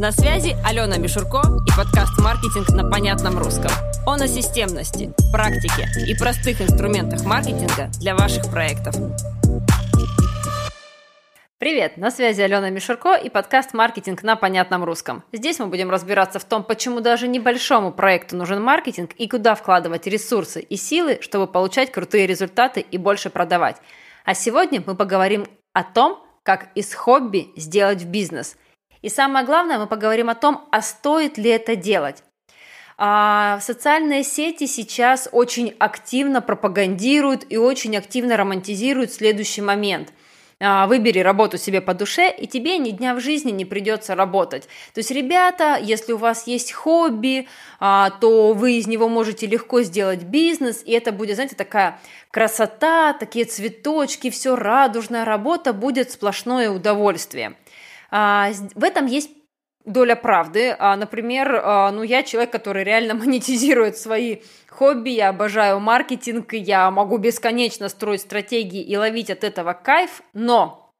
На связи Алена Мишурко и подкаст «Маркетинг на понятном русском». Он о системности, практике и простых инструментах маркетинга для ваших проектов. Привет, на связи Алена Мишурко и подкаст «Маркетинг на понятном русском». Здесь мы будем разбираться в том, почему даже небольшому проекту нужен маркетинг и куда вкладывать ресурсы и силы, чтобы получать крутые результаты и больше продавать. А сегодня мы поговорим о том, как из хобби сделать в бизнес – и самое главное, мы поговорим о том, а стоит ли это делать. А социальные сети сейчас очень активно пропагандируют и очень активно романтизируют следующий момент – а, выбери работу себе по душе, и тебе ни дня в жизни не придется работать. То есть, ребята, если у вас есть хобби, а, то вы из него можете легко сделать бизнес, и это будет, знаете, такая красота, такие цветочки, все радужная работа, будет сплошное удовольствие. А, в этом есть доля правды. А, например, а, ну я человек, который реально монетизирует свои хобби, я обожаю маркетинг, я могу бесконечно строить стратегии и ловить от этого кайф, но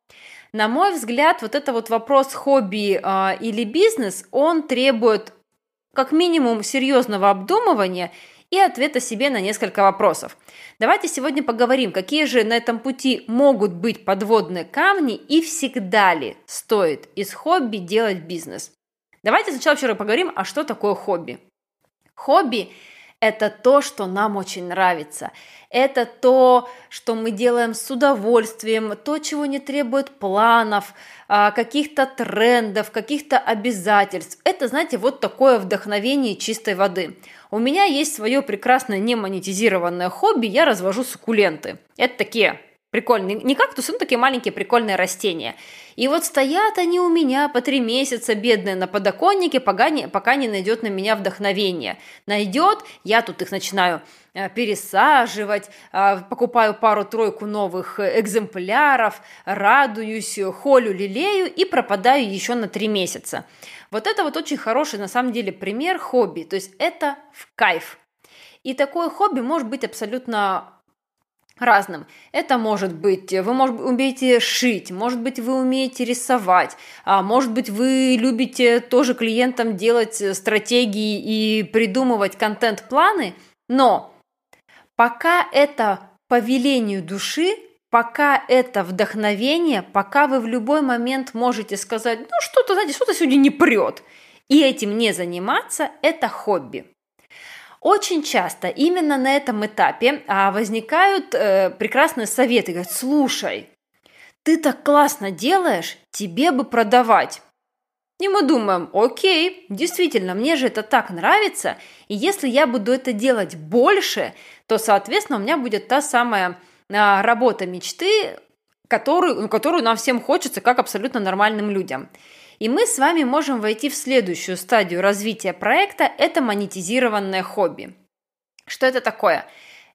на мой взгляд, вот это вот вопрос хобби или бизнес, он требует как минимум серьезного обдумывания и ответа себе на несколько вопросов. Давайте сегодня поговорим, какие же на этом пути могут быть подводные камни и всегда ли стоит из хобби делать бизнес. Давайте сначала вчера поговорим, а что такое хобби. Хобби это то, что нам очень нравится. Это то, что мы делаем с удовольствием, то, чего не требует планов, а, каких-то трендов, каких-то обязательств. Это, знаете, вот такое вдохновение чистой воды. У меня есть свое прекрасное немонетизированное хобби, я развожу суккуленты. Это такие прикольные, не кактусы, но такие маленькие прикольные растения. И вот стоят они у меня по три месяца, бедные, на подоконнике, пока не, пока не найдет на меня вдохновение. Найдет, я тут их начинаю э, пересаживать, э, покупаю пару-тройку новых экземпляров, радуюсь, холю, лелею и пропадаю еще на три месяца. Вот это вот очень хороший на самом деле пример хобби, то есть это в кайф. И такое хобби может быть абсолютно разным. Это может быть, вы может, умеете шить, может быть, вы умеете рисовать, а может быть, вы любите тоже клиентам делать стратегии и придумывать контент-планы, но пока это по велению души, пока это вдохновение, пока вы в любой момент можете сказать, ну что-то, знаете, что-то сегодня не прет, и этим не заниматься, это хобби. Очень часто именно на этом этапе а, возникают э, прекрасные советы. Говорят, слушай, ты так классно делаешь, тебе бы продавать. И мы думаем, окей, действительно, мне же это так нравится, и если я буду это делать больше, то, соответственно, у меня будет та самая а, работа мечты, которую, которую нам всем хочется, как абсолютно нормальным людям. И мы с вами можем войти в следующую стадию развития проекта – это монетизированное хобби. Что это такое?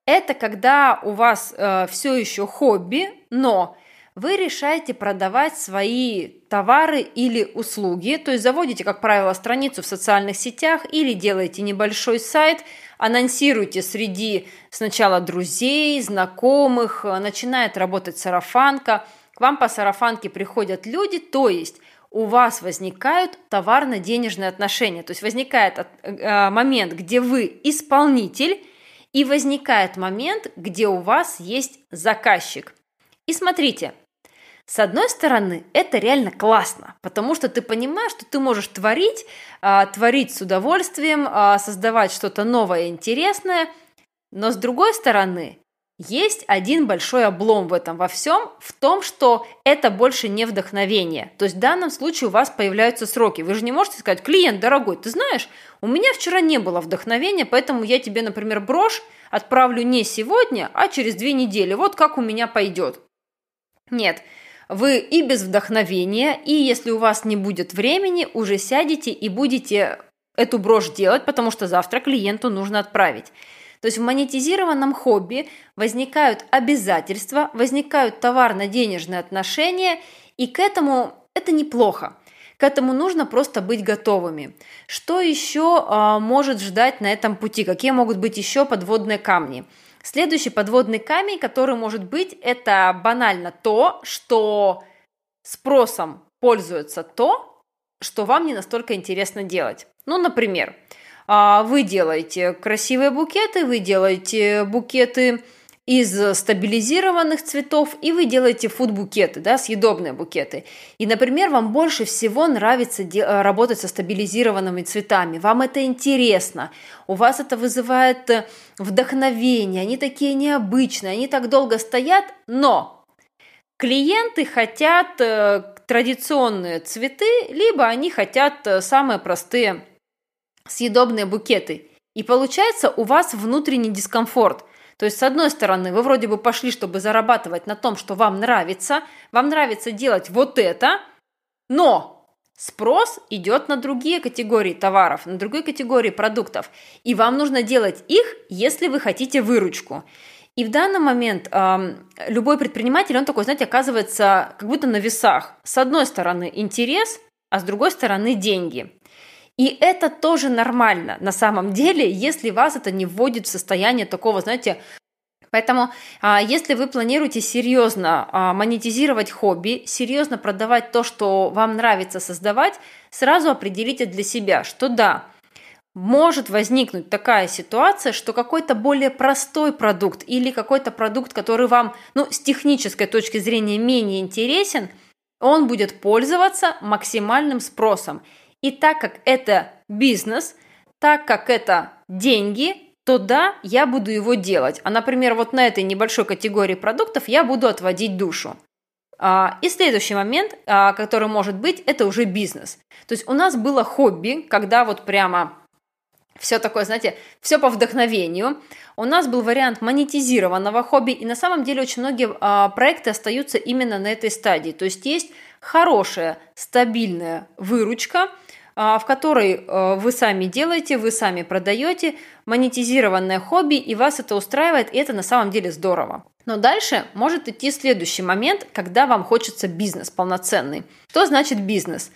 Это когда у вас э, все еще хобби, но вы решаете продавать свои товары или услуги, то есть заводите, как правило, страницу в социальных сетях или делаете небольшой сайт, анонсируете среди сначала друзей, знакомых, начинает работать сарафанка, к вам по сарафанке приходят люди, то есть у вас возникают товарно-денежные отношения, то есть возникает э, момент, где вы исполнитель, и возникает момент, где у вас есть заказчик. И смотрите, с одной стороны, это реально классно, потому что ты понимаешь, что ты можешь творить, а, творить с удовольствием, а, создавать что-то новое интересное, но с другой стороны, есть один большой облом в этом во всем, в том, что это больше не вдохновение. То есть в данном случае у вас появляются сроки. Вы же не можете сказать, клиент, дорогой, ты знаешь, у меня вчера не было вдохновения, поэтому я тебе, например, брошь отправлю не сегодня, а через две недели. Вот как у меня пойдет. Нет, вы и без вдохновения, и если у вас не будет времени, уже сядете и будете эту брошь делать, потому что завтра клиенту нужно отправить. То есть в монетизированном хобби возникают обязательства, возникают товарно-денежные отношения, и к этому это неплохо. К этому нужно просто быть готовыми. Что еще э, может ждать на этом пути? Какие могут быть еще подводные камни? Следующий подводный камень, который может быть, это банально то, что спросом пользуется то, что вам не настолько интересно делать. Ну, например, вы делаете красивые букеты, вы делаете букеты из стабилизированных цветов, и вы делаете фуд-букеты, да, съедобные букеты. И, например, вам больше всего нравится работать со стабилизированными цветами, вам это интересно, у вас это вызывает э, вдохновение, они такие необычные, они так долго стоят, но клиенты хотят э, традиционные цветы, либо они хотят э, самые простые съедобные букеты. И получается у вас внутренний дискомфорт. То есть, с одной стороны, вы вроде бы пошли, чтобы зарабатывать на том, что вам нравится, вам нравится делать вот это, но спрос идет на другие категории товаров, на другие категории продуктов, и вам нужно делать их, если вы хотите выручку. И в данный момент э, любой предприниматель, он такой, знаете, оказывается как будто на весах. С одной стороны интерес, а с другой стороны деньги. И это тоже нормально на самом деле, если вас это не вводит в состояние такого, знаете, Поэтому, а, если вы планируете серьезно а, монетизировать хобби, серьезно продавать то, что вам нравится создавать, сразу определите для себя, что да, может возникнуть такая ситуация, что какой-то более простой продукт или какой-то продукт, который вам, ну, с технической точки зрения менее интересен, он будет пользоваться максимальным спросом. И так как это бизнес, так как это деньги, то да, я буду его делать. А, например, вот на этой небольшой категории продуктов я буду отводить душу. А, и следующий момент, а, который может быть, это уже бизнес. То есть у нас было хобби, когда вот прямо все такое, знаете, все по вдохновению. У нас был вариант монетизированного хобби, и на самом деле очень многие а, проекты остаются именно на этой стадии. То есть есть хорошая, стабильная выручка, в которой а, вы сами делаете, вы сами продаете, монетизированное хобби, и вас это устраивает, и это на самом деле здорово. Но дальше может идти следующий момент, когда вам хочется бизнес полноценный. Что значит бизнес?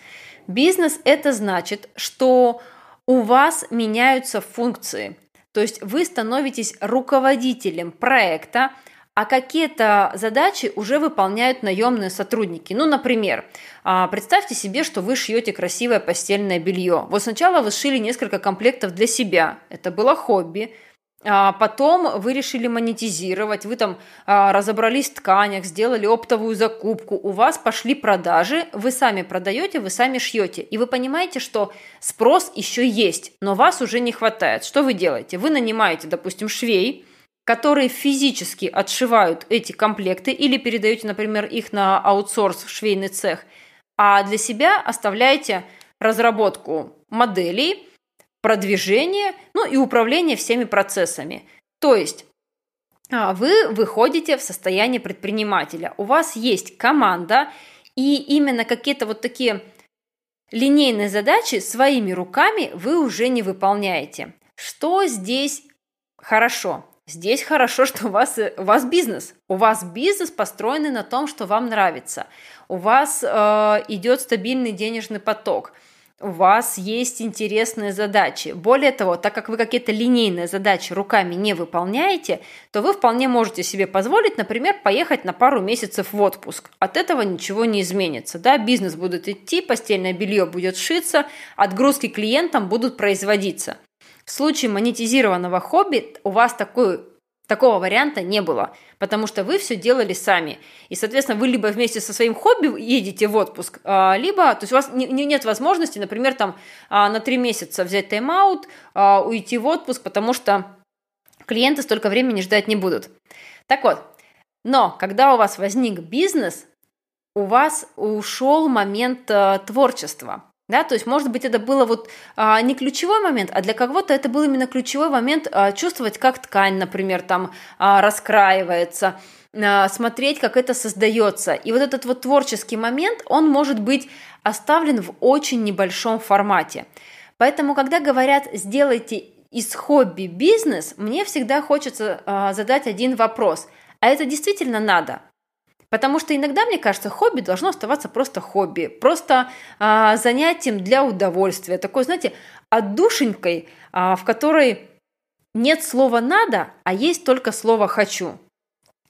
Бизнес – это значит, что у вас меняются функции. То есть вы становитесь руководителем проекта, а какие-то задачи уже выполняют наемные сотрудники. Ну, например, а, представьте себе, что вы шьете красивое постельное белье. Вот сначала вы сшили несколько комплектов для себя, это было хобби, а потом вы решили монетизировать, вы там а, разобрались в тканях, сделали оптовую закупку, у вас пошли продажи, вы сами продаете, вы сами шьете. И вы понимаете, что спрос еще есть, но вас уже не хватает. Что вы делаете? Вы нанимаете, допустим, швей, которые физически отшивают эти комплекты или передаете, например, их на аутсорс в швейный цех, а для себя оставляете разработку моделей – продвижение, ну и управление всеми процессами. То есть а, вы выходите в состояние предпринимателя. У вас есть команда, и именно какие-то вот такие линейные задачи своими руками вы уже не выполняете. Что здесь хорошо? Здесь хорошо, что у вас, у вас бизнес. У вас бизнес построенный на том, что вам нравится. У вас э, идет стабильный денежный поток – у вас есть интересные задачи. Более того, так как вы какие-то линейные задачи руками не выполняете, то вы вполне можете себе позволить, например, поехать на пару месяцев в отпуск. От этого ничего не изменится. Да? Бизнес будет идти, постельное белье будет шиться, отгрузки клиентам будут производиться. В случае монетизированного хобби у вас такой Такого варианта не было, потому что вы все делали сами. И, соответственно, вы либо вместе со своим хобби едете в отпуск, а, либо, то есть у вас не, нет возможности, например, там а, на три месяца взять тайм-аут, а, уйти в отпуск, потому что клиенты столько времени ждать не будут. Так вот, но когда у вас возник бизнес, у вас ушел момент творчества – да, то есть, может быть, это было вот а, не ключевой момент, а для кого-то это был именно ключевой момент а, чувствовать, как ткань, например, там а, раскраивается, а, смотреть, как это создается. И вот этот вот творческий момент, он может быть оставлен в очень небольшом формате. Поэтому, когда говорят «сделайте из хобби бизнес», мне всегда хочется а, задать один вопрос. А это действительно надо? Потому что иногда, мне кажется, хобби должно оставаться просто хобби, просто а, занятием для удовольствия, такой, знаете, отдушенькой, а, в которой нет слова «надо», а есть только слово «хочу».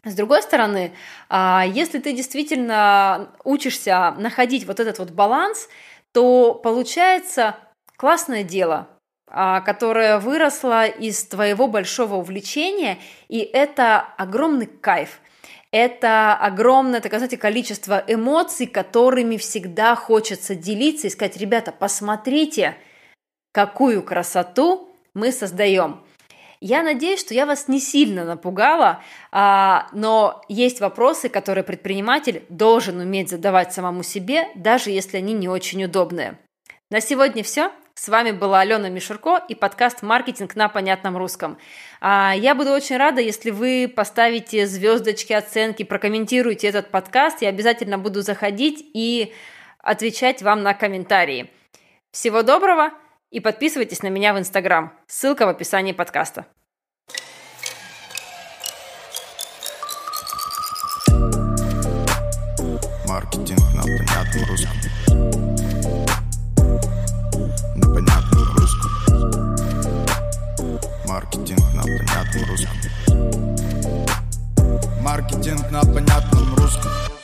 С другой стороны, а, если ты действительно учишься находить вот этот вот баланс, то получается классное дело, а, которое выросло из твоего большого увлечения, и это огромный кайф. Это огромное, так сказать, количество эмоций, которыми всегда хочется делиться и сказать, ребята, посмотрите, какую красоту мы создаем. Я надеюсь, что я вас не сильно напугала, а, но есть вопросы, которые предприниматель должен уметь задавать самому себе, даже если они не очень удобные. На сегодня все. С вами была Алена Мишурко и подкаст «Маркетинг на понятном русском». А, я буду очень рада, если вы поставите звездочки, оценки, прокомментируете этот подкаст. Я обязательно буду заходить и отвечать вам на комментарии. Всего доброго! И подписывайтесь на меня в Инстаграм. Ссылка в описании подкаста. Маркетинг на понятном русском. Маркетинг на понятном русском. Маркетинг на понятном русском.